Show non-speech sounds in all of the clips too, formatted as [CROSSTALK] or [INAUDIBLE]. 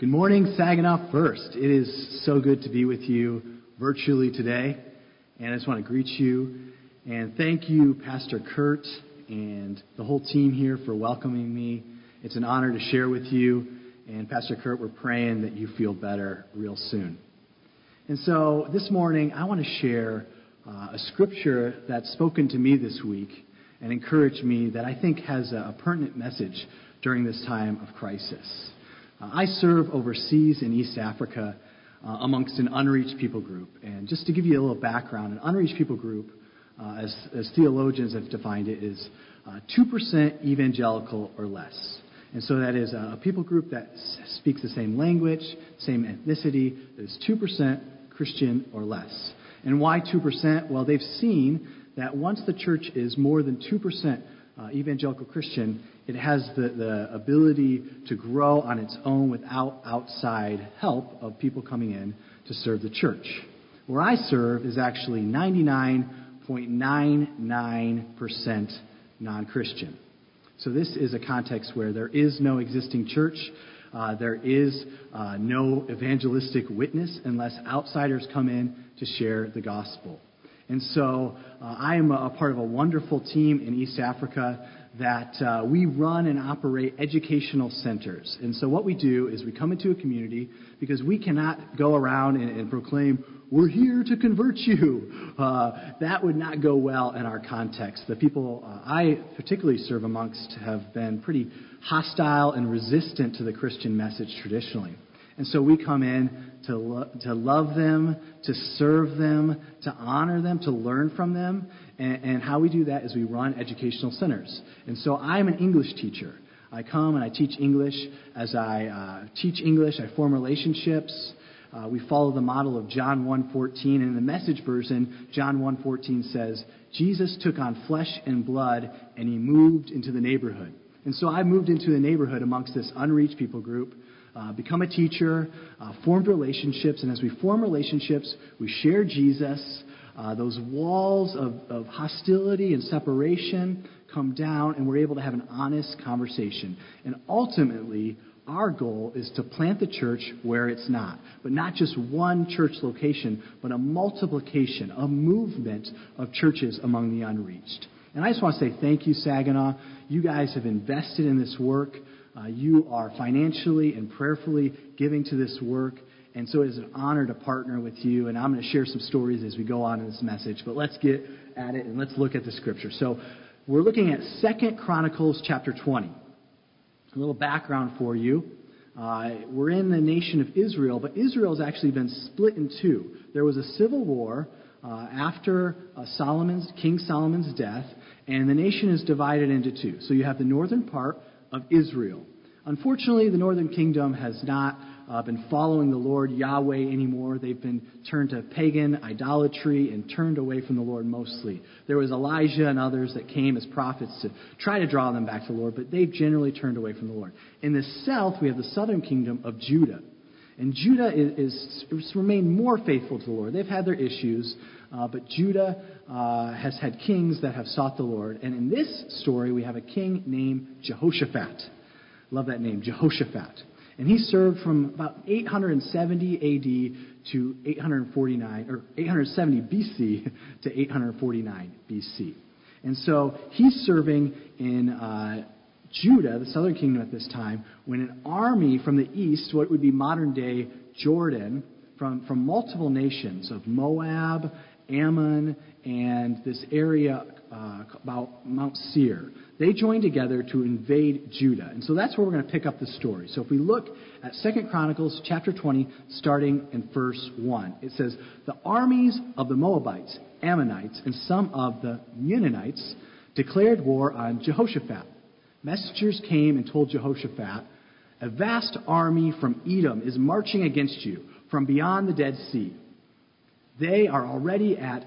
Good morning, Saginaw First. It is so good to be with you virtually today. And I just want to greet you and thank you, Pastor Kurt, and the whole team here for welcoming me. It's an honor to share with you. And Pastor Kurt, we're praying that you feel better real soon. And so this morning, I want to share uh, a scripture that's spoken to me this week and encouraged me that I think has a, a pertinent message during this time of crisis. Uh, I serve overseas in East Africa uh, amongst an unreached people group. And just to give you a little background, an unreached people group, uh, as, as, theologians have defined it, is 2% uh, evangelical or less. And so that is a people group that speaks the same language, same ethnicity, that is 2% Christian or less. And why 2%? Well, they've seen that once the church is more than 2% uh, evangelical Christian, it has the, the ability to grow on its own without outside help of people coming in to serve the church. Where I serve is actually 99.99% non Christian. So this is a context where there is no existing church. Uh, there is uh, no evangelistic witness unless outsiders come in to share the gospel. And so uh, I am a, a, part of a wonderful team in East Africa that uh, we run and operate educational centers. And so what we do is we come into a community because we cannot go around and, and proclaim, we're here to convert you. [LAUGHS] Uh, that would not go well in our context. The people uh, I particularly serve amongst have been pretty hostile and resistant to the Christian message traditionally. And so we come in to, lo- to love them, to serve them, to honor them, to learn from them. And, and how we do that is we run educational centers. And so I'm an English teacher. I come and I teach English. As I uh, teach English, I form relationships. Uh, we follow the model of John 1:14, and in the Message version, John 1:14 says, "Jesus took on flesh and blood, and he moved into the neighborhood." And so I moved into the neighborhood amongst this unreached people group uh, become a teacher, uh, formed relationships, and as we form relationships, we share Jesus. Uh, those walls of, of hostility and separation come down, and we're able to have an honest conversation. And ultimately, our goal is to plant the church where it's not. But not just one church location, but a multiplication, a movement of churches among the unreached. And I just want to say thank you, Saginaw. You guys have invested in this work. Uh, you are financially and prayerfully giving to this work. And so it is an honor to partner with you. And I'm going to share some stories as we go on in this message. But let's get at it and let's look at the scripture. So we're looking at Second Chronicles chapter 20. A little background for you. Uh, we're in the nation of Israel, but Israel has actually been split in two. There was a civil war uh, after uh, Solomon's King Solomon's death, and the nation is divided into two. So you have the northern part, of Israel. Unfortunately, the northern kingdom has not uh, been following the Lord Yahweh anymore. They've been turned to pagan idolatry and turned away from the Lord mostly. There was Elijah and others that came as prophets to try to draw them back to the Lord, but they've generally turned away from the Lord. In the south, we have the southern kingdom of Judah. And Judah is remained more faithful to the Lord. They've had their issues, uh, but Judah uh, has had kings that have sought the Lord. And in this story, we have a king named Jehoshaphat. Love that name, Jehoshaphat. And he served from about 870 AD to 849, or 870 BC to 849 BC. And so he's serving in uh, Judah, the southern kingdom at this time, when an army from the east, what would be modern day Jordan, from, from multiple nations of Moab Ammon and this area uh, about Mount Seir. They joined together to invade Judah. And so that's where we're going to pick up the story. So if we look at 2 Chronicles chapter 20, starting in verse 1, it says, The armies of the Moabites, Ammonites, and some of the Meunites declared war on Jehoshaphat. Messengers came and told Jehoshaphat, A vast army from Edom is marching against you from beyond the Dead Sea. They are already at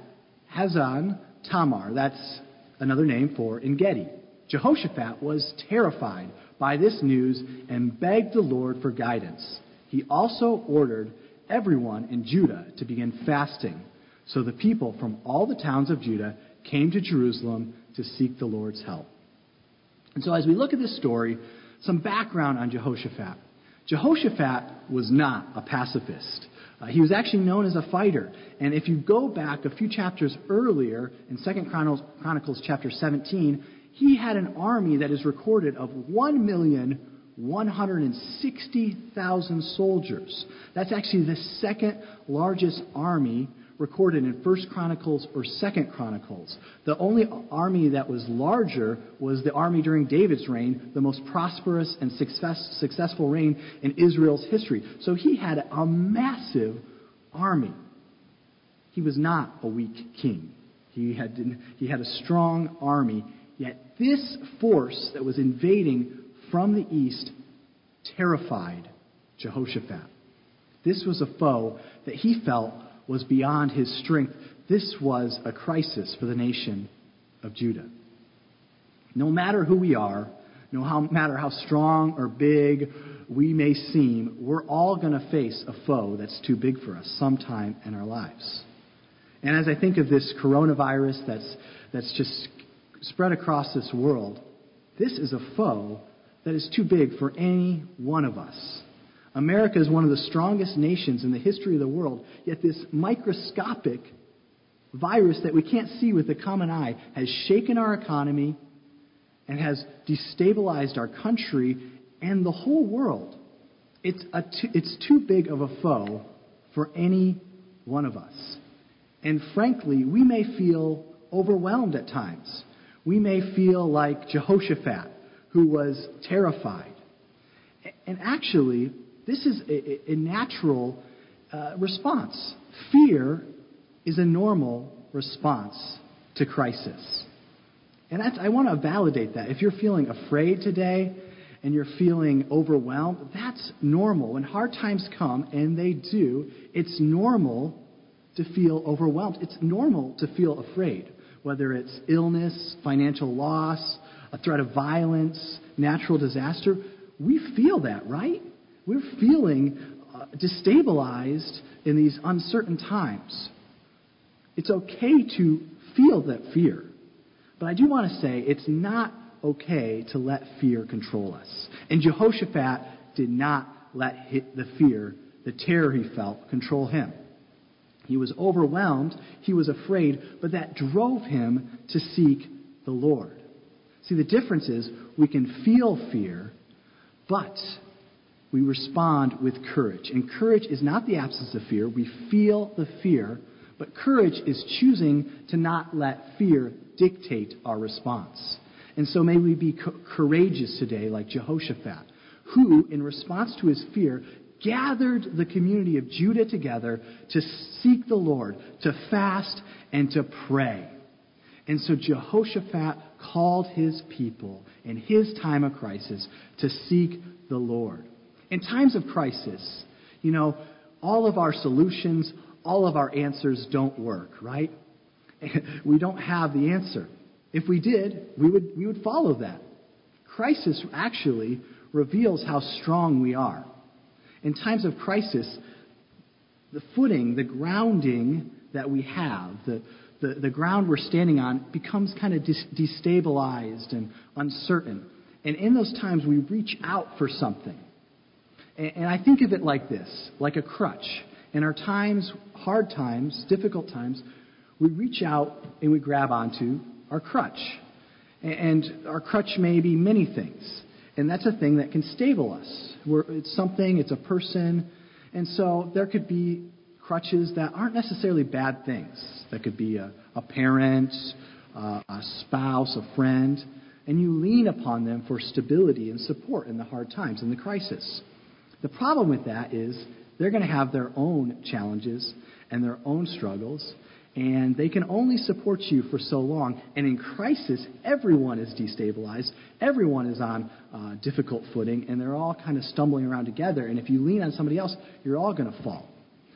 Hazazon Tamar. That's another name for Engedi. Jehoshaphat was terrified by this news and begged the Lord for guidance. He also ordered everyone in Judah to begin fasting. So the people from all the towns of Judah came to Jerusalem to seek the Lord's help. And so as we look at this story, some background on Jehoshaphat. Jehoshaphat was not a pacifist. Uh, he was actually known as a fighter. And if you go back a few chapters earlier, in 2 Chronicles, Chronicles chapter 17, he had an army that is recorded of 1,160,000 soldiers. That's actually the second largest army recorded in First Chronicles or Second Chronicles. The only army that was larger was the army during David's reign, the most prosperous and success, successful reign in Israel's history. So he had a massive army. He was not a weak king. He had, he had a strong army. Yet this force that was invading from the east terrified Jehoshaphat. This was a foe that he felt was beyond his strength. This was a crisis for the nation of Judah. No matter who we are, no matter how strong or big we may seem, we're all going to face a foe that's too big for us sometime in our lives. And as I think of this coronavirus that's, that's just spread across this world, this is a foe that is too big for any one of us. America is one of the strongest nations in the history of the world, yet this microscopic virus that we can't see with the common eye has shaken our economy and has destabilized our country and the whole world. It's, a too, it's too big of a foe for any one of us. And frankly, we may feel overwhelmed at times. We may feel like Jehoshaphat, who was terrified. And actually, this is a, a natural uh, response. Fear is a normal response to crisis. And I want to validate that. If you're feeling afraid today and you're feeling overwhelmed, that's normal. When hard times come, and they do, it's normal to feel overwhelmed. It's normal to feel afraid, whether it's illness, financial loss, a threat of violence, natural disaster. We feel that, right? We're feeling uh, destabilized in these uncertain times. It's okay to feel that fear. But I do want to say it's not okay to let fear control us. And Jehoshaphat did not let the fear, the terror he felt, control him. He was overwhelmed, he was afraid, but that drove him to seek the Lord. See, the difference is we can feel fear, but we respond with courage. And courage is not the absence of fear. We feel the fear, but courage is choosing to not let fear dictate our response. And so may we be co- courageous today, like Jehoshaphat, who, in response to his fear, gathered the community of Judah together to seek the Lord, to fast, and to pray. And so Jehoshaphat called his people in his time of crisis to seek the Lord. In times of crisis, you know, all of our solutions, all of our answers don't work, right? [LAUGHS] we don't have the answer. If we did, we would, we would follow that. Crisis actually reveals how strong we are. In times of crisis, the footing, the grounding that we have, the, the, the ground we're standing on, becomes kind of destabilized and uncertain. And in those times, we reach out for something. And I think of it like this like a crutch. In our times, hard times, difficult times, we reach out and we grab onto our crutch. And our crutch may be many things. And that's a thing that can stable us. it's something, it's a person. And so there could be crutches that aren't necessarily bad things. That could be a, a parent, uh, a spouse, a friend. And you lean upon them for stability and support in the hard times, in the crisis. The problem with that is they're going to have their own challenges and their own struggles, and they can only support you for so long. And in crisis, everyone is destabilized, everyone is on uh, difficult footing, and they're all kind of stumbling around together. And if you lean on somebody else, you're all going to fall.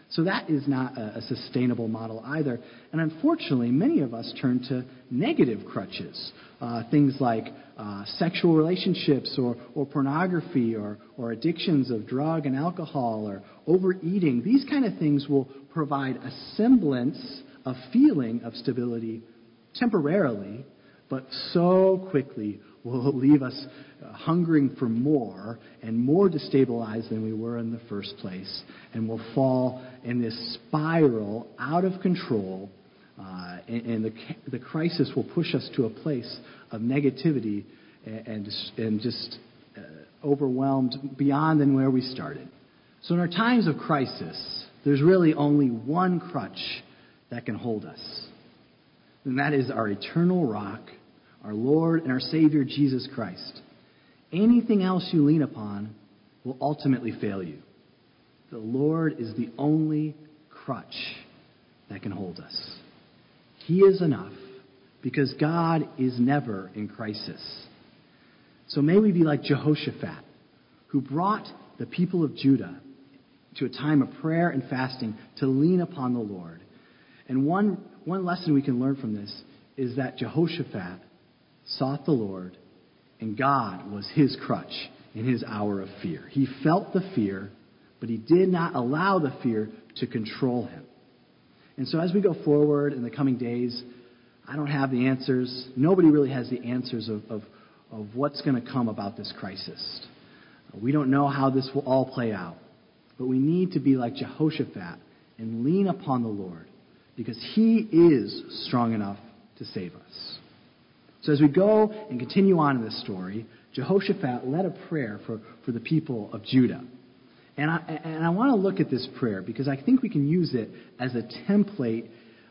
So that is not a, a, sustainable model either. And unfortunately, many of us turn to negative crutches. Uh, things like uh, sexual relationships or, or pornography or, or addictions of drug and alcohol or overeating. These kind of things will provide a semblance of feeling of stability temporarily, but so quickly will leave us uh, hungering for more and more destabilized than we were in the first place, and will fall in this spiral out of control. Uh, and, and the, the crisis will push us to a place of negativity and, and, and just uh, overwhelmed beyond than where we started. So, in our times of crisis, there's really only one crutch that can hold us, and that is our eternal rock, our Lord and our Savior, Jesus Christ. Anything else you lean upon will ultimately fail you. The Lord is the only crutch that can hold us. He is enough because God is never in crisis. So may we be like Jehoshaphat, who brought the people of Judah to a time of prayer and fasting to lean upon the Lord. And one, one lesson we can learn from this is that Jehoshaphat sought the Lord, and God was his crutch in his hour of fear. He felt the fear, but he did not allow the fear to control him. And so as we go forward in the coming days, I don't have the answers. Nobody really has the answers of, of, of what's going to come about this crisis. We don't know how this will all play out. But we need to be like Jehoshaphat and lean upon the Lord because he is strong enough to save us. So as we go and continue on in this story, Jehoshaphat led a prayer for, for the people of Judah. And I, and I want to look at this prayer because I think we can use it as a template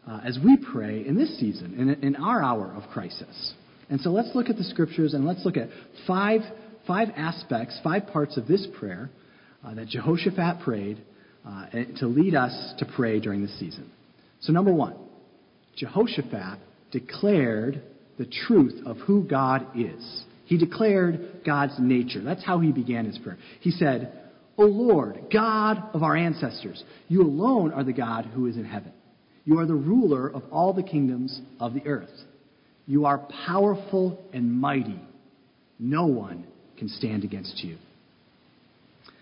uh, as we pray in this season, in, in our hour of crisis. And so let's look at the scriptures and let's look at five, five aspects, five parts of this prayer uh, that Jehoshaphat prayed uh, to lead us to pray during this season. So, number one, Jehoshaphat declared the truth of who God is. He declared God's nature. That's how he began his prayer. He said, O Lord, God of our ancestors, you alone are the God who is in heaven. You are the ruler of all the kingdoms of the earth. You are powerful and mighty. No one can stand against you.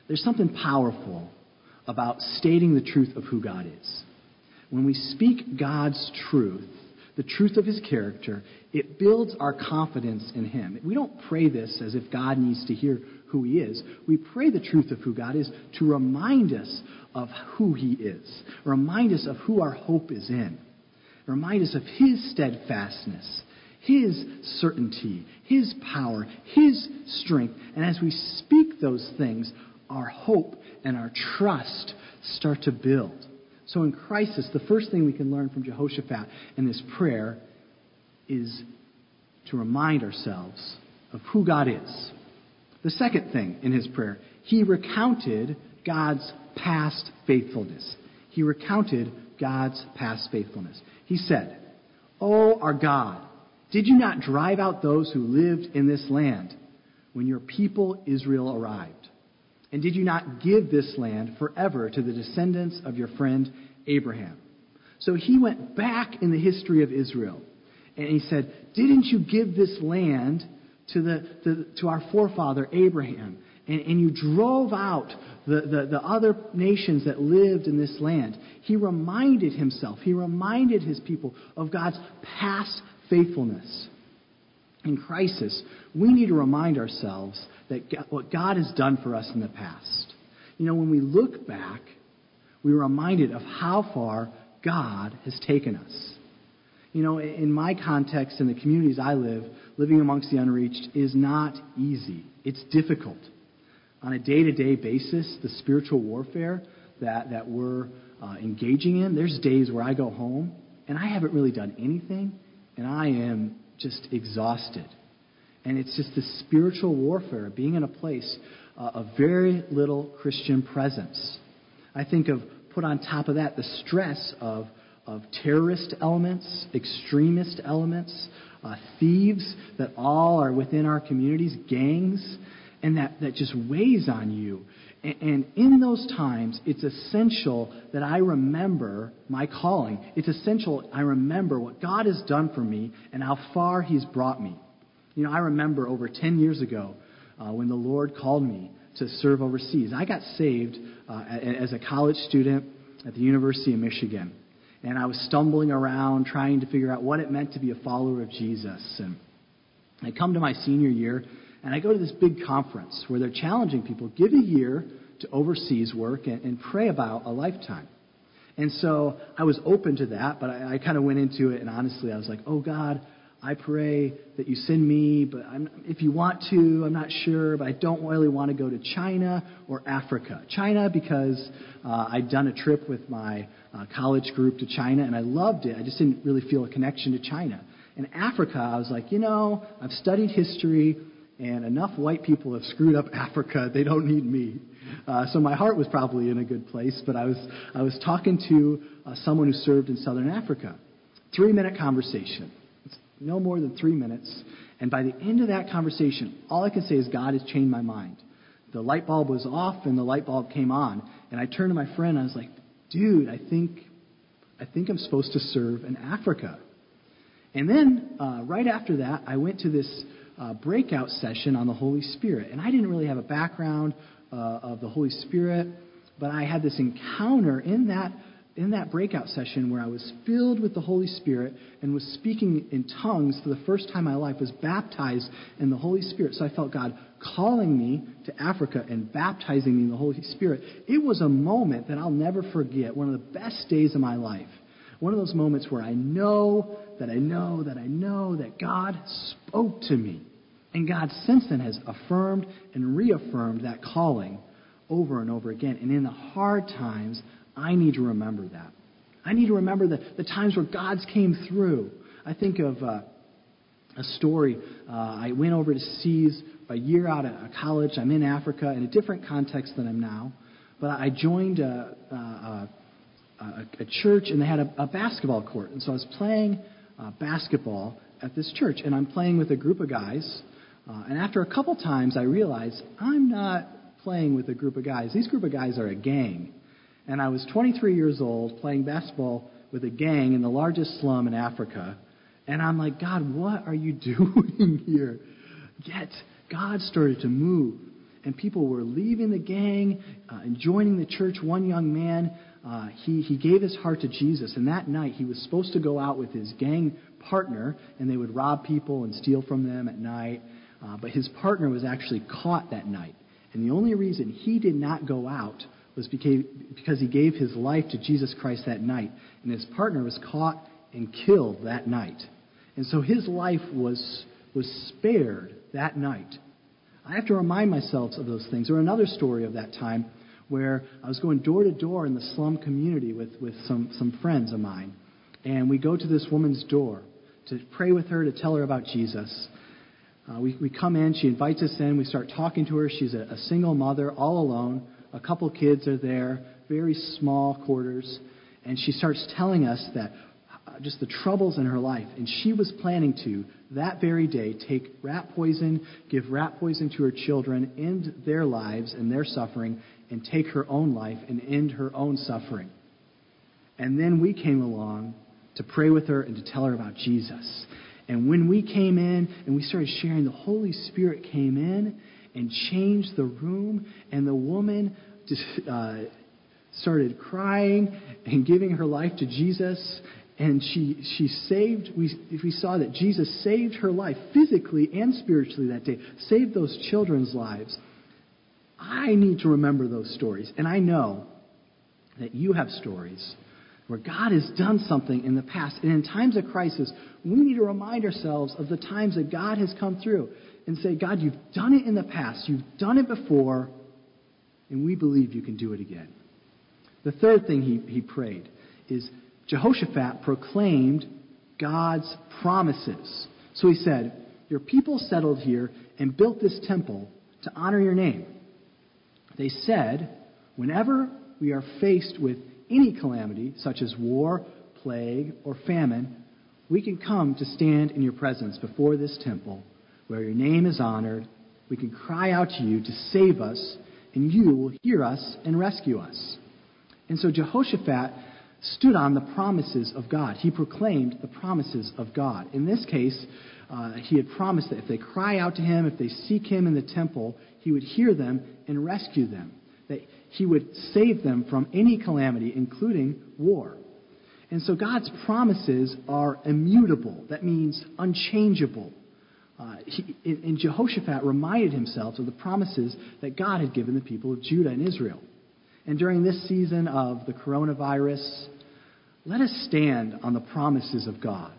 There's something powerful about stating the truth of who God is. When we speak God's truth, the truth of his character, it builds our confidence in him. We don't pray this as if God needs to hear who he is. We pray the truth of who God is to remind us of who he is, remind us of who our hope is in, remind us of his steadfastness, his certainty, His power, His strength. And as we speak those things, our hope and our trust start to build. So in crisis, the first thing we can learn from Jehoshaphat in this prayer is to remind ourselves of who God is. The second thing in his prayer, he recounted God's past faithfulness. He recounted God's past faithfulness. He said, Oh, our God, did you not drive out those who lived in this land when your people Israel arrived? And did you not give this land forever to the descendants of your friend Abraham? So he went back in the history of Israel and he said, Didn't you give this land to, the, to, to our forefather Abraham? And, and you drove out the, the, the other nations that lived in this land. He reminded himself, he reminded his people of God's past faithfulness. In crisis, we need to remind ourselves that God, what God has done for us in the past. You know, when we look back, we're reminded of how far God has taken us. You know, in my context, in the communities I live, living amongst the unreached is not easy. It's difficult. On a day to day basis, the spiritual warfare that, that we're uh, engaging in, there's days where I go home and I haven't really done anything, and I am just exhausted. And it's just the spiritual warfare, being in a place uh, of very little Christian presence. I think of, put on top of that, the stress of, of terrorist elements, extremist elements, uh, thieves that all are within our communities, gangs, and that, that just weighs on you. And, and in those times, it's essential that I remember my calling. It's essential I remember what God has done for me and how far He's brought me. You know, I remember over 10 years ago uh, when the Lord called me to serve overseas. I got saved uh, as a college student at the University of Michigan. And I was stumbling around trying to figure out what it meant to be a follower of Jesus. And I come to my senior year, and I go to this big conference where they're challenging people give a year to overseas work and, and pray about a lifetime. And so I was open to that, but I, I kind of went into it, and honestly, I was like, oh, God, I pray that you send me, but I'm, if you want to, I'm not sure, but I don't really want to go to China or Africa. China, because uh, I'd done a trip with my uh, college group to China, and I loved it. I just didn't really feel a connection to China. In Africa, I was like, you know, I've studied history, and enough white people have screwed up [LAUGHS] Africa. They don't need me. Uh, so my heart was probably in a good place, but I was, I was talking to uh, someone who served in southern Africa. Three minute conversation. No more than three minutes. And by the end of that conversation, all I can say is God has changed my mind. The light bulb was off and the light bulb came on. And I turned to my friend and I was like, dude, I think, I think I'm supposed to serve in Africa. And then, uh, right after that, I went to this uh, breakout session on the Holy Spirit. And I didn't really have a background uh, of the Holy Spirit, but I had this encounter in that in that breakout session where I was filled with the Holy Spirit and was speaking in tongues for the first time in my life, was baptized in the Holy Spirit. So I felt God calling me to Africa and baptizing me in the Holy Spirit. It was a moment that I'll never forget, one of the best days of my life. One of those moments where I know that I know that I know that God spoke to me. And God since then has affirmed and reaffirmed that calling over and over again. And in the hard times, I need to remember that. I need to remember the, the times where God's came through. I think of uh, a story. Uh, I went over to Seas a year out of college. I'm in Africa in a different context than I'm now. But I joined a, a, a, a church, and they had a, basketball court. And so I was playing uh, basketball at this church, and I'm playing with a group of guys uh, and after a couple times, I realized I'm not playing with a group of guys. These group of guys are a gang. And I was 23 years old playing basketball with a gang in the largest slum in Africa. And I'm like, God, what are you [LAUGHS] doing here? Yet, God started to move. And people were leaving the gang uh, and joining the church. One young man, uh, he, he gave his heart to Jesus. And that night, he was supposed to go out with his gang partner, and they would rob people and steal from them at night. Uh, but his partner was actually caught that night. And the only reason he did not go out was because he gave his life to Jesus Christ that night. And his partner was caught and killed that night. And so his life was, was spared that night. I have to remind myself of those things. Or another story of that time where I was going door to door in the slum community with, with some, some friends of mine. And we go to this woman's door to pray with her, to tell her about Jesus. Uh, we, we come in, she invites us in, we start talking to her. She's a, a single mother, all alone. A couple kids are there, very small quarters. And she starts telling us that uh, just the troubles in her life. And she was planning to, that very day, take rat poison, give rat poison to her children, end their lives and their suffering, and take her own life and end her own suffering. And then we came along to pray with her and to tell her about Jesus. And when we came in and we started sharing, the Holy Spirit came in and changed the room, and the woman just, uh, started crying and giving her life to Jesus. And she, she saved, we, we saw that Jesus saved her life physically and spiritually that day, saved those children's lives. I need to remember those stories. And I know that you have stories where God has done something in the past. And in times of crisis, we need to remind ourselves of the times that God has come through and say, God, you've done it in the past, you've done it before, and we believe you can do it again. The third thing he, he prayed is Jehoshaphat proclaimed God's promises. So he said, Your people settled here and built this temple to honor your name. They said, Whenever we are faced with any calamity, such as war, plague, or famine, we can come to stand in your presence before this temple where your name is honored. We can cry out to you to save us, and you will hear us and rescue us. And so Jehoshaphat stood on the promises of God. He proclaimed the promises of God. In this case, uh, he had promised that if they cry out to him, if they seek him in the temple, he would hear them and rescue them that he would save them from any calamity, including war. And so God's promises are immutable. That means unchangeable. Uh, he, and Jehoshaphat reminded himself of the promises that God had given the people of Judah and Israel. And during this season of the coronavirus, let us stand on the promises of God.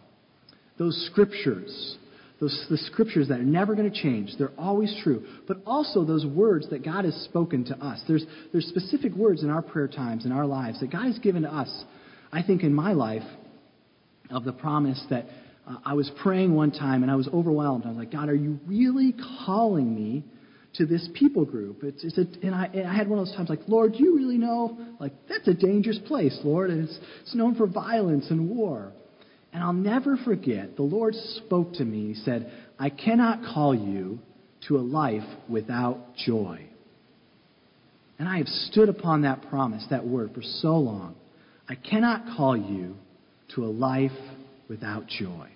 Those scriptures, those, the scriptures that are never going to change, they're always true. But also those words that God has spoken to us. There's, there's specific words in our prayer times, in our lives, that God has given to us. I think in my life, of the promise that uh, I was praying one time and I was overwhelmed. I was like, God, are you really calling me to this people group? It's, it's a, and, I, and I had one of those times like, Lord, do you really know? Like, that's a dangerous place, Lord, and it's, it's known for violence and war. And I'll never forget, the Lord spoke to me. He said, I cannot call you to a life without joy. And I have stood upon that promise, that word, for so long. I cannot call you to a life without joy.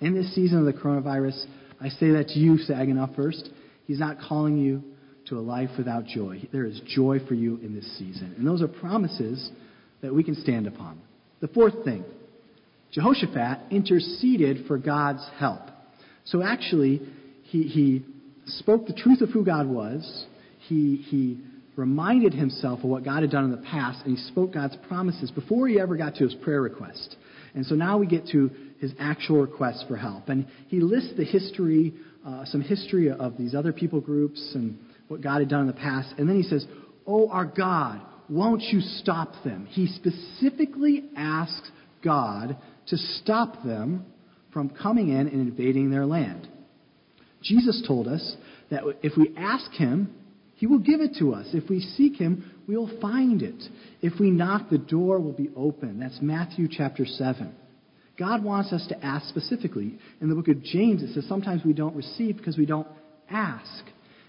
In this season of the coronavirus, I say that to you, Saginaw, first. He's not calling you to a life without joy. There is joy for you in this season. And those are promises that we can stand upon. The fourth thing Jehoshaphat interceded for God's help. So actually, he, he spoke the truth of who God was. He, he reminded himself of what God had done in the past, and he spoke God's promises before he ever got to his prayer request. And so now we get to his actual request for help. And he lists the history, uh, some history of these other people groups and what God had done in the past. And then he says, Oh, our God, won't you stop them? He specifically asks God to stop them from coming in and invading their land. Jesus told us that if we ask him, he will give it to us. If we seek him, we will find it. If we knock, the door will be open. That's Matthew chapter 7. God wants us to ask specifically. In the book of James, it says sometimes we don't receive because we don't ask.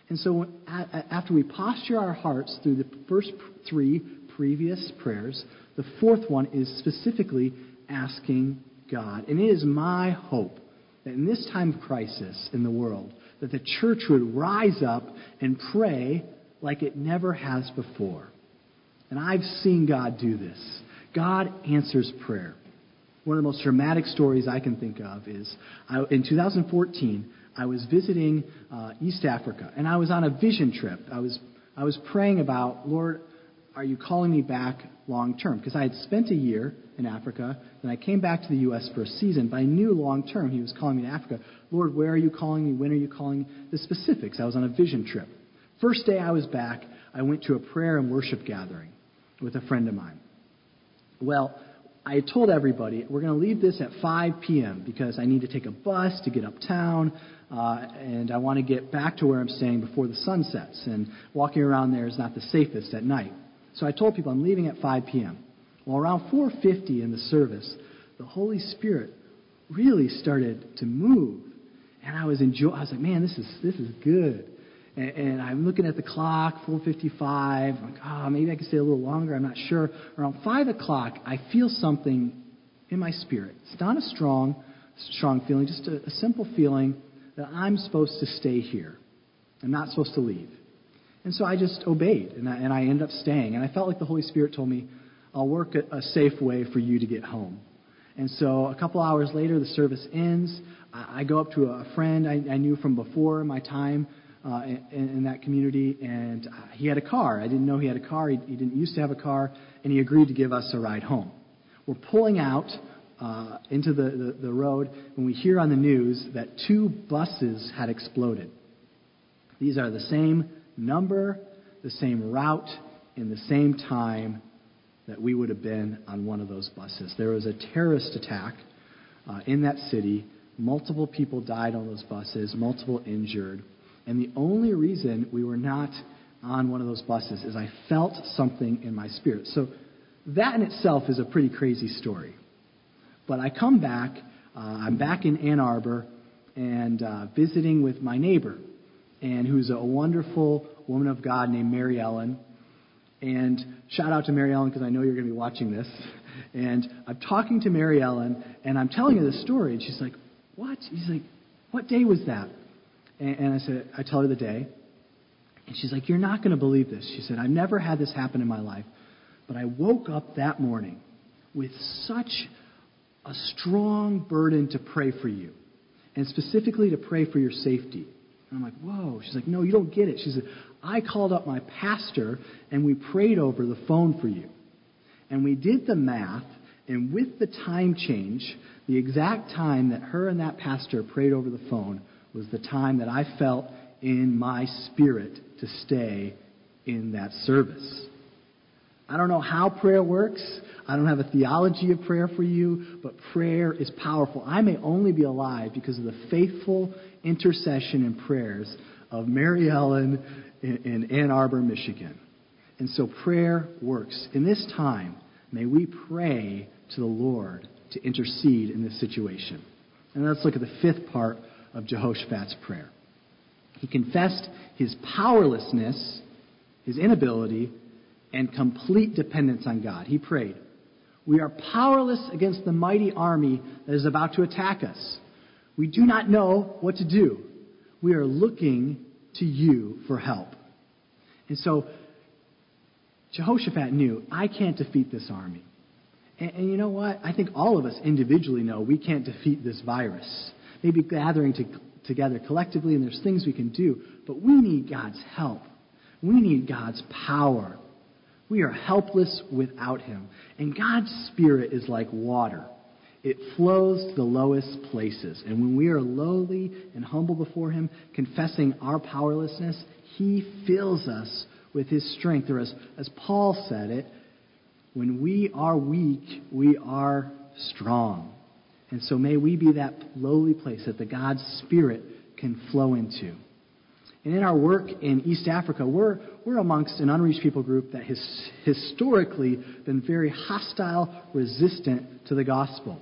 And so after we posture our hearts through the first three previous prayers, the fourth one is specifically asking God. And it is my hope that in this time of crisis in the world, that the church would rise up and pray like it never has before. And I've seen God do this. God answers prayer. One of the most dramatic stories I can think of is I, in 2014, I was visiting uh, East Africa, and I was on a vision trip. I was, I was praying about, Lord, are you calling me back long term? Because I had spent a year in Africa, then I came back to the U.S. for a season, but I knew long term He was calling me to Africa. Lord, where are you calling me? When are you calling me? The specifics. I was on a vision trip. First day I was back, I went to a prayer and worship gathering with a friend of mine. Well, I told everybody we're going to leave this at 5 p.m. because I need to take a bus to get uptown, uh, and I want to get back to where I'm staying before the sun sets. And walking around there is not the safest at night. So I told people I'm leaving at 5 p.m. Well, around 4:50 in the service, the Holy Spirit really started to move, and I was enjoy. I was like, man, this is this is good. And, and I'm looking at the clock, 4:55. I'm like, oh, maybe I can stay a little longer. I'm not sure. Around five o'clock, I feel something in my spirit. It's not a strong, strong feeling, just a, a simple feeling that I'm supposed to stay here. I'm not supposed to leave. And so I just obeyed, and I, and I ended up staying. And I felt like the Holy Spirit told me, I'll work a, a safe way for you to get home. And so a couple hours later, the service ends. I, I go up to a friend I, I knew from before my time uh, in, in that community, and uh, he had a car. I didn't know he had a car. He, he didn't used to have a car, and he agreed to give us a ride home. We're pulling out uh, into the, the, the road when we hear on the news that two buses had exploded. These are the same number, the same route, in the same time that we would have been on one of those buses. There was a terrorist attack uh, in that city. Multiple people died on those buses, multiple injured. And the only reason we were not on one of those buses is I felt something in my spirit. So that in itself is a pretty crazy story. But I come back, uh, I'm back in Ann Arbor and uh, visiting with my neighbor, and who's a wonderful woman of God named Mary Ellen. And shout out to Mary Ellen because I know you're going to be watching this. And I'm talking to Mary Ellen, and I'm telling her this story, and she's like, "What?" She's like, "What day was that?" And, and I said, I tell her the day. And she's like, You're not going to believe this. She said, I've never had this happen in my life. But I woke up that morning with such a strong burden to pray for you. and specifically to pray for your safety. And I'm like, whoa. She's like, no, you don't get it. She said, I called up my pastor and we prayed over the phone for you. And we did the math, and with the time change, the exact time that her and that pastor prayed over the phone was the time that I felt in my spirit to stay in that service. I don't know how prayer works. I don't have a theology of prayer for you, but prayer is powerful. I may only be alive because of the faithful intercession and prayers of Mary Ellen in, in Ann Arbor, Michigan. And so prayer works. In this time, may we pray to the Lord to intercede in this situation. And let's look at the fifth part of Jehoshaphat's prayer. He confessed his powerlessness, his inability, and complete dependence on God. He prayed, We are powerless against the mighty army that is about to attack us. We do not know what to do. We are looking to you for help. And so Jehoshaphat knew, I can't defeat this army. And, and, you know what? I think all of us individually know we can't defeat this virus. Maybe gathering to, together collectively, and there's things we can do, but we need God's help. We need God's power. We are helpless without Him. And God's Spirit is like water. It flows to the lowest places. And when we are lowly and humble before Him, confessing our powerlessness, He fills us with His strength. Or as, as Paul said it, when we are weak, we are strong. And so may we be that lowly place that the God's Spirit can flow into. And in our work in East Africa, we're, we're amongst an unreached people group that has historically been very hostile, resistant to the gospel.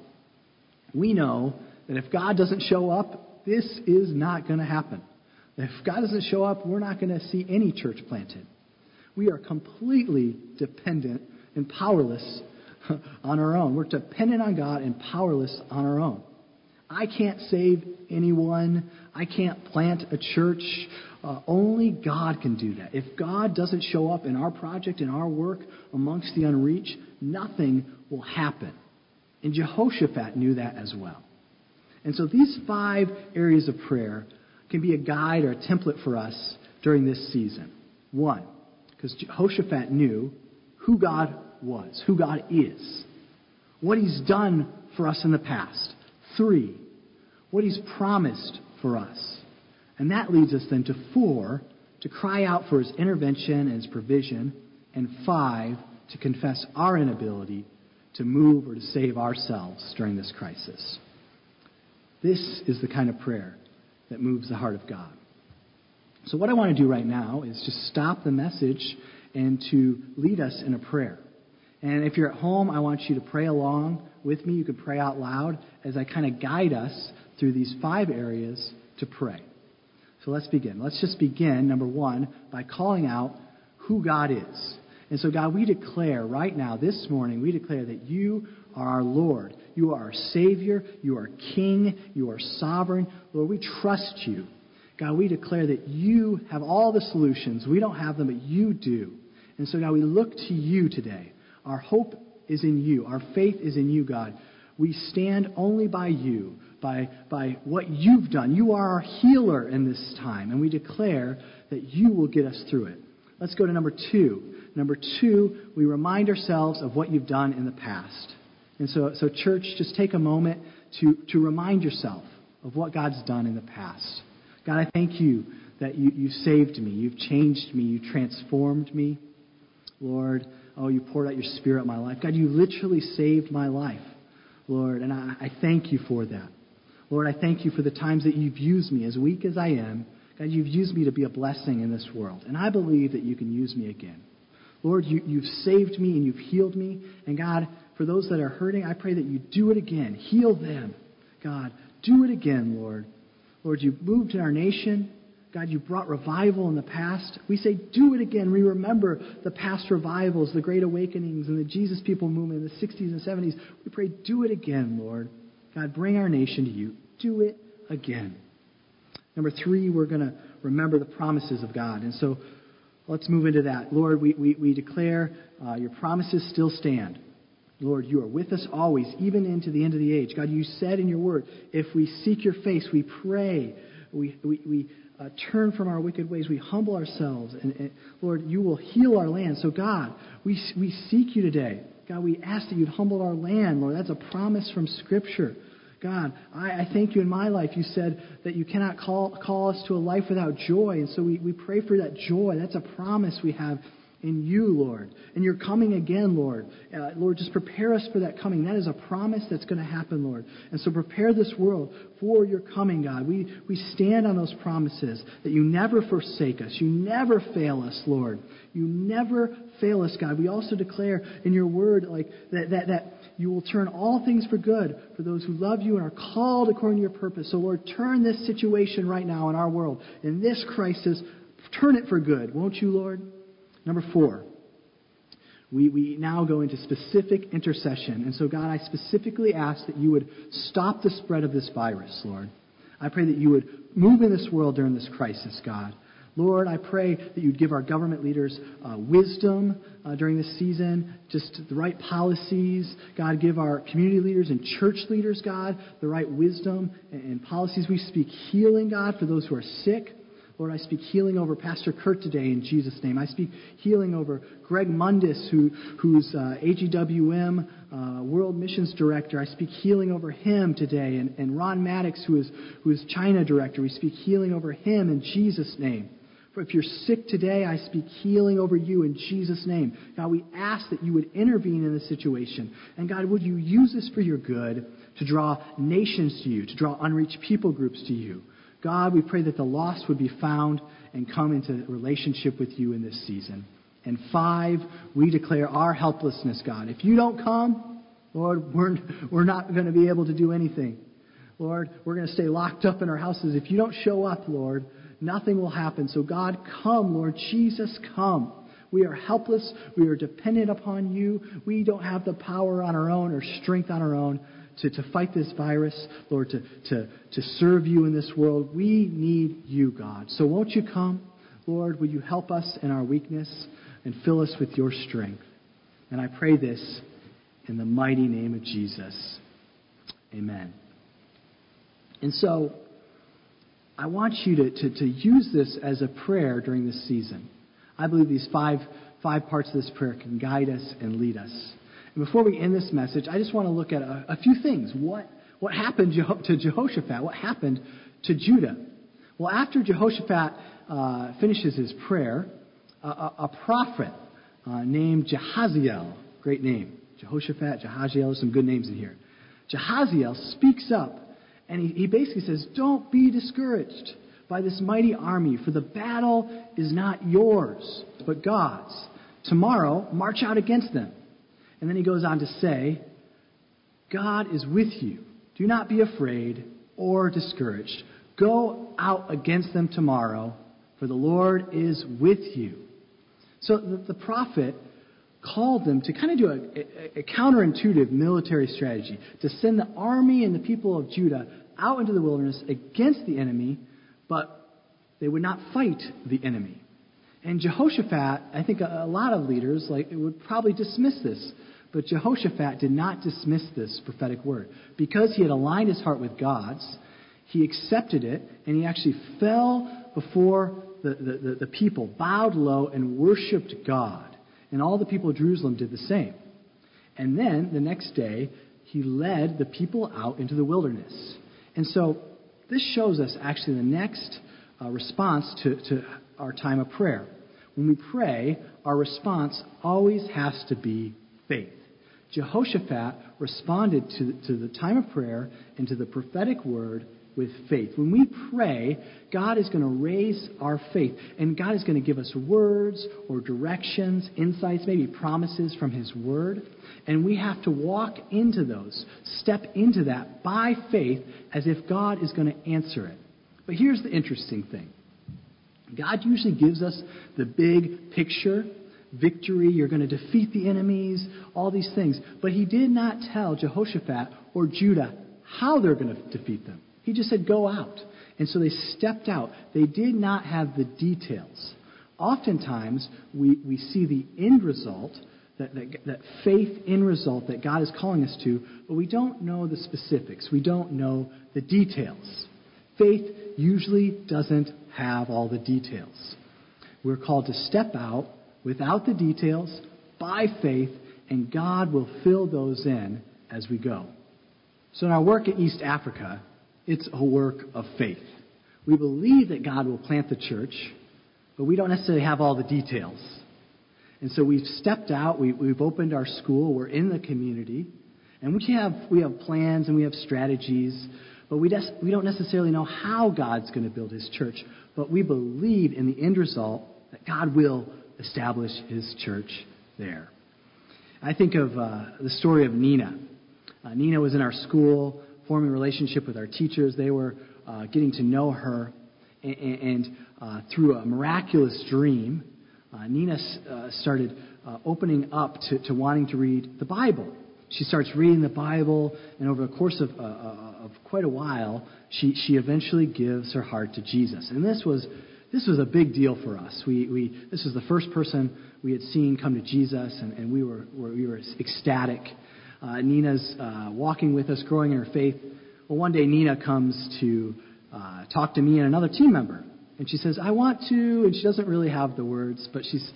We know that if God doesn't show up, this is not going to happen. If God doesn't show up, we're not going to see any church planted. We are completely dependent and powerless [LAUGHS] on our own. We're dependent on God and powerless on our own. I can't save anyone. I can't plant a church. Uh, only God can do that. If God doesn't show up in our project, in our work amongst the unreached, nothing will happen. And Jehoshaphat knew that as well. And so these five areas of prayer can be a guide or a template for us during this season. One, because Jehoshaphat knew who God was, who God is, what He's done for us in the past. Three, what He's promised for us. And that leads us then to four, to cry out for His intervention and His provision. And five, to confess our inability to move or to save ourselves during this crisis. This is the kind of prayer that moves the heart of God. So, what I want to do right now is just stop the message and to lead us in a prayer. And if you're at home, I want you to pray along with me. You can pray out loud as I kind of guide us through these five areas to pray. So let's begin. Let's just begin, number one, by calling out who God is. And so, God, we declare right now, this morning, we declare that you are our Lord. You are our Savior. You are King. You are sovereign. Lord, we trust you. God, we declare that you have all the solutions. We don't have them, but you do. And so, God, we look to you today. Our hope is in you. Our faith is in you, God. We stand only by you, by, by what you've done. You are our healer in this time, and we declare that you will get us through it. Let's go to number two. Number two, we remind ourselves of what you've done in the past. And so, so church, just take a moment to, to remind yourself of what God's done in the past. God, I thank you that you, you saved me. You've changed me. You transformed me. Lord, oh, you poured out your spirit in my life. God, you literally saved my life, Lord, and I, I thank you for that. Lord, I thank you for the times that you've used me, as weak as I am. God, you've used me to be a blessing in this world. And I believe that you can use me again. Lord, you, you've saved me and you've healed me. And God, for those that are hurting, I pray that you do it again. Heal them. God, do it again, Lord. Lord, you moved in our nation. God, you brought revival in the past. We say, do it again. We remember the past revivals, the great awakenings, and the Jesus people movement in the 60s and 70s. We pray, do it again, Lord. God, bring our nation to you. Do it again. Number three, we're going to remember the promises of God. And so let's move into that. Lord, we, we, we declare uh, your promises still stand. Lord, you are with us always, even into the end of the age. God, you said in your word, if we seek your face, we pray, we, we, we uh, turn from our wicked ways, we humble ourselves, and, and, Lord, you will heal our land. So, God, we, we seek you today. God, we ask that you'd humble our land, Lord. That's a promise from Scripture. God, I, I thank you in my life. You said that you cannot call, call us to a life without joy. And so we, we pray for that joy. That's a promise we have in you, Lord. And you're coming again, Lord. Uh, Lord, just prepare us for that coming. That is a promise that's going to happen, Lord. And so prepare this world for your coming, God. We, we stand on those promises that you never forsake us. You never fail us, Lord. You never fail us, God. We also declare in your word like that, that, that you will turn all things for good for those who love you and are called according to your purpose. So, Lord, turn this situation right now in our world, in this crisis, turn it for good, won't you, Lord? Number four, we, we now go into specific intercession. And so, God, I specifically ask that you would stop the spread of this virus, Lord. I pray that you would move in this world during this crisis, God. Lord, I pray that you'd give our government leaders uh, wisdom uh, during this season, just the right policies. God, give our community leaders and church leaders, God, the right wisdom and, and policies. We speak healing, God, for those who are sick. Lord, I speak healing over Pastor Kurt today in Jesus' name. I speak healing over Greg Mundis, who, who's uh, AGWM uh, World Missions Director. I speak healing over him today. And, and Ron Maddox, who is, who is China Director. We speak healing over him in Jesus' name. If you're sick today, I speak healing over you in Jesus' name. God, we ask that you would intervene in this situation. And God, would you use this for your good to draw nations to you, to draw unreached people groups to you? God, we pray that the lost would be found and come into relationship with you in this season. And five, we declare our helplessness, God. If you don't come, Lord, we're, we're not going to be able to do anything. Lord, we're going to stay locked up in our houses. If you don't show up, Lord, nothing will happen. So, God, come, Lord Jesus, come. We are helpless. We are dependent upon you. We don't have the power on our own or strength on our own to, to fight this virus, Lord, to, to, to serve you in this world. We need you, God. So, won't you come? Lord, will you help us in our weakness and fill us with your strength? And I pray this in the mighty name of Jesus. Amen. And so, I want you to, to, to use this as a prayer during this season. I believe these five, five parts of this prayer can guide us and lead us. And before we end this message, I just want to look at a, a few things. What, what happened to Jehoshaphat? What happened to Judah? Well, after Jehoshaphat uh, finishes his prayer, a, a, a prophet uh, named Jehaziel, great name, Jehoshaphat, Jehaziel, some good names in here. Jehaziel speaks up and he, he basically says, Don't be discouraged by this mighty army, for the battle is not yours, but God's. Tomorrow, march out against them. And then he goes on to say, God is with you. Do not be afraid or discouraged. Go out against them tomorrow, for the Lord is with you. So the, the prophet called them to kind of do a, a, a, counterintuitive military strategy to send the army and the people of Judah out into the wilderness against the enemy, but they would not fight the enemy. And Jehoshaphat, I think a, a lot of leaders like would probably dismiss this, but Jehoshaphat did not dismiss this prophetic word because he had aligned his heart with God's. He accepted it, and he actually fell before the, the, the people, bowed low, and worshipped God. And all the people of Jerusalem did the same. And then the next day, he led the people out into the wilderness. And so this shows us actually the next uh, response to, to our time of prayer. When we pray, our response always has to be faith. Jehoshaphat responded to, to the time of prayer and to the prophetic word with faith. When we pray, God is going to raise our faith, and God is going to give us words or directions, insights, maybe promises from His Word. And we have to walk into those, step into that by faith as if God is going to answer it. But here's the interesting thing God usually gives us the big picture victory, you're going to defeat the enemies, all these things. But He did not tell Jehoshaphat or Judah how they're going to defeat them. He just said, go out. And so they stepped out. They did not have the details. Oftentimes, we, we see the end result, that, that, that faith in result that God is calling us to, but we don't know the specifics. We don't know the details. Faith usually doesn't have all the details. We're called to step out without the details by faith, and God will fill those in as we go. So in our work at East Africa, it's a work of faith. We believe that God will plant the church, but we don't necessarily have all the details. And so we've stepped out, we, have opened our school, we're in the community, and we have, we have plans and we have strategies, but we, des- we don't necessarily know how God's going to build his church. But we believe in the end result that God will establish his church there. I think of uh, the story of Nina. Uh, Nina was in our school, forming relationship with our teachers. They were uh, getting to know her. And, and uh, through a miraculous dream, uh, Nina uh, started opening up to, to wanting to read the Bible. She starts reading the Bible, and over the course of, of quite a while, she, she eventually gives her heart to Jesus. And this was, this was a big deal for us. We, we, this was the first person we had seen come to Jesus, and, and we, were, we were ecstatic. Uh, Nina's uh, walking with us, growing in her faith. Well, one day Nina comes to uh, talk to me and another team member. And she says, I want to, and she doesn't really have the words, but she's,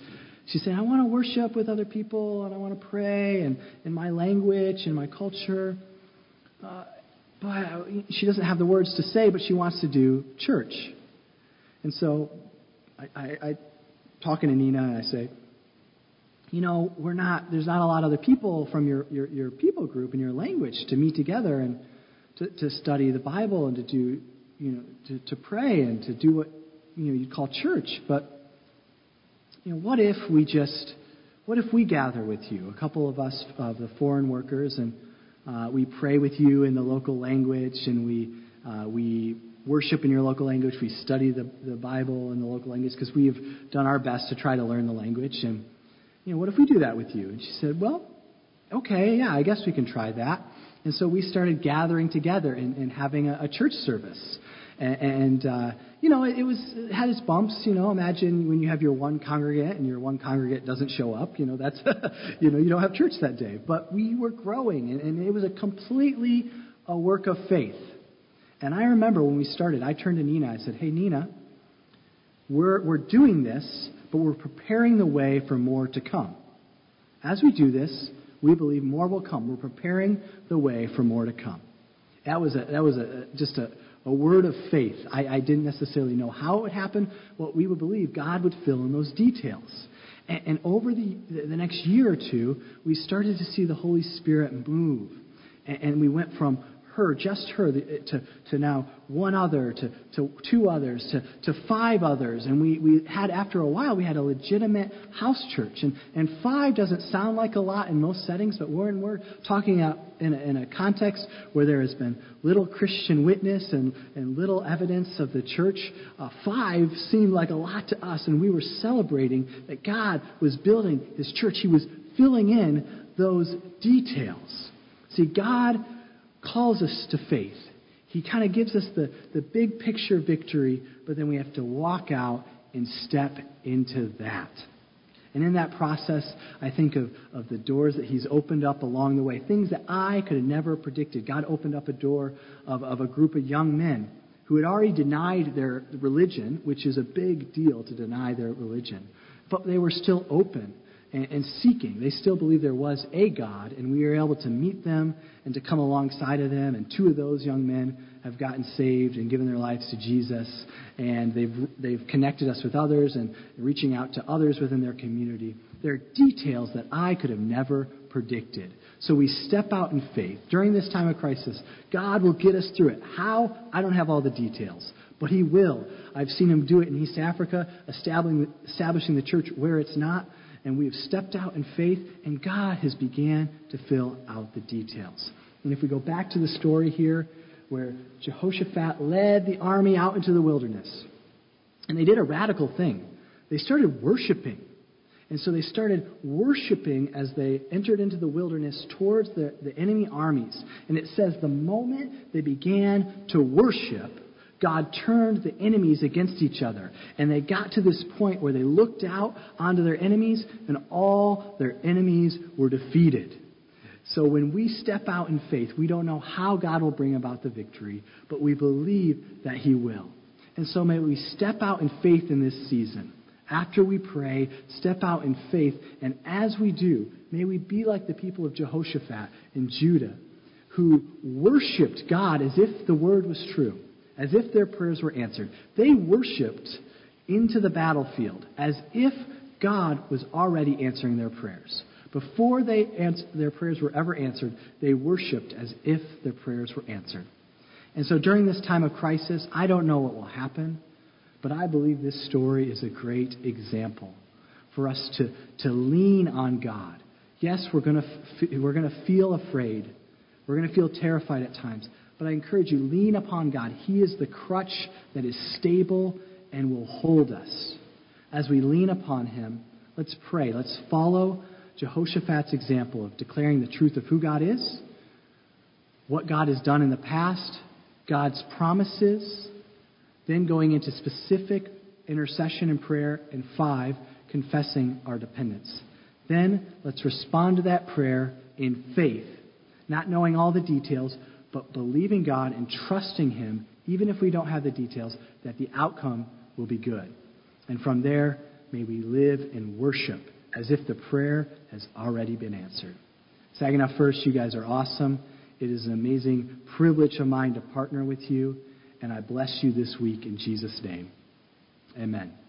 she's saying, I want to worship with other people, and I want to pray, and in my language and my culture. Uh, but she doesn't have the words to say, but she wants to do church. And so I, I, I talking to Nina, and I say, you know, we're not, there's not a lot of other people from your, your, your people group and your language to meet together and to, to study the Bible and to do, you know, to, to pray and to do what, you know, you'd call church. But, you know, what if we just, what if we gather with you, a couple of us, uh, the foreign workers, and uh, we pray with you in the local language and we, uh, we worship in your local language. We study the, the Bible in the local language because we have done our best to try to learn the language. And you know, what if we do that with you? And she said, well, okay, yeah, I guess we can try that. And so we started gathering together and, and having a, a church service. And, and uh, you know, it, it was it had its bumps. You know, imagine when you have your one congregant and your one congregant doesn't show up. You know, that's [LAUGHS] you know you don't have church that day. But we were growing, and, and it was a completely a work of faith. And I remember when we started, I turned to Nina. I said, "Hey, Nina, we're we're doing this but we're preparing the way for more to come. As we do this, we believe more will come. We're preparing the way for more to come. That was, a, that was a, just a, a word of faith. I, I didn't necessarily know how it would happen. What we would believe, God would fill in those details. And, and over the, the next year or two, we started to see the Holy Spirit move. And, and we went from her, just her, to, to now one other, to, to two others, to, to five others. And we, we had, after a while, we had a legitimate house church. And, and five doesn't sound like a lot in most settings, but when we're talking out in a, in a context where there has been little Christian witness and, and little evidence of the church, uh, five seemed like a lot to us. And we were celebrating that God was building his church. He was filling in those details. See, God calls us to faith. He kind of gives us the, the big picture victory, but then we have to walk out and step into that. And in that process, I think of, of the doors that He's opened up along the way, things that I could have never predicted. God opened up a door of, of a group of young men who had already denied their religion, which is a big deal to deny their religion. But they were still open and, and seeking. They still believe there was a God, and we were able to meet them and to come alongside of them. And two of those young men have gotten saved and given their lives to Jesus, and they've, they've connected us with others and reaching out to others within their community. There are details that I could have never predicted. So we step out in faith. During this time of crisis, God will get us through it. How? I don't have all the details, but He will. I've seen Him do it in East Africa, establishing, establishing the church where it's not and we have stepped out in faith, and God has began to fill out the details. And if we go back to the story here, where Jehoshaphat led the army out into the wilderness, and they did a radical thing. They started worshiping. And so they started worshiping as they entered into the wilderness towards the, the enemy armies. And it says the moment they began to worship, God turned the enemies against each other. And they got to this point where they looked out onto their enemies, and all their enemies were defeated. So when we step out in faith, we don't know how God will bring about the victory, but we believe that He will. And so may we step out in faith in this season. After we pray, step out in faith, and as we do, may we be like the people of Jehoshaphat in Judah, who worshiped God as if the word was true, as if their prayers were answered. They worshiped into the battlefield as if God was already answering their prayers. Before they ans- their prayers were ever answered, they worshiped as if their prayers were answered. And so during this time of crisis, I don't know what will happen, but I believe this story is a great example for us to, to lean on God. Yes, we're going to we're going to feel afraid. We're going to feel terrified at times. But I encourage you, lean upon God. He is the crutch that is stable and will hold us. As we lean upon Him, let's pray. Let's follow Jehoshaphat's example of declaring the truth of who God is, what God has done in the past, God's promises, then going into specific intercession and prayer, and five, confessing our dependence. Then let's respond to that prayer in faith, not knowing all the details, but believing God and trusting Him, even if we don't have the details, that the outcome will be good. And from there, may we live in worship as if the prayer has already been answered. Saginaw First, you guys are awesome. It is an amazing privilege of mine to partner with you, and I bless you this week in Jesus' name. Amen.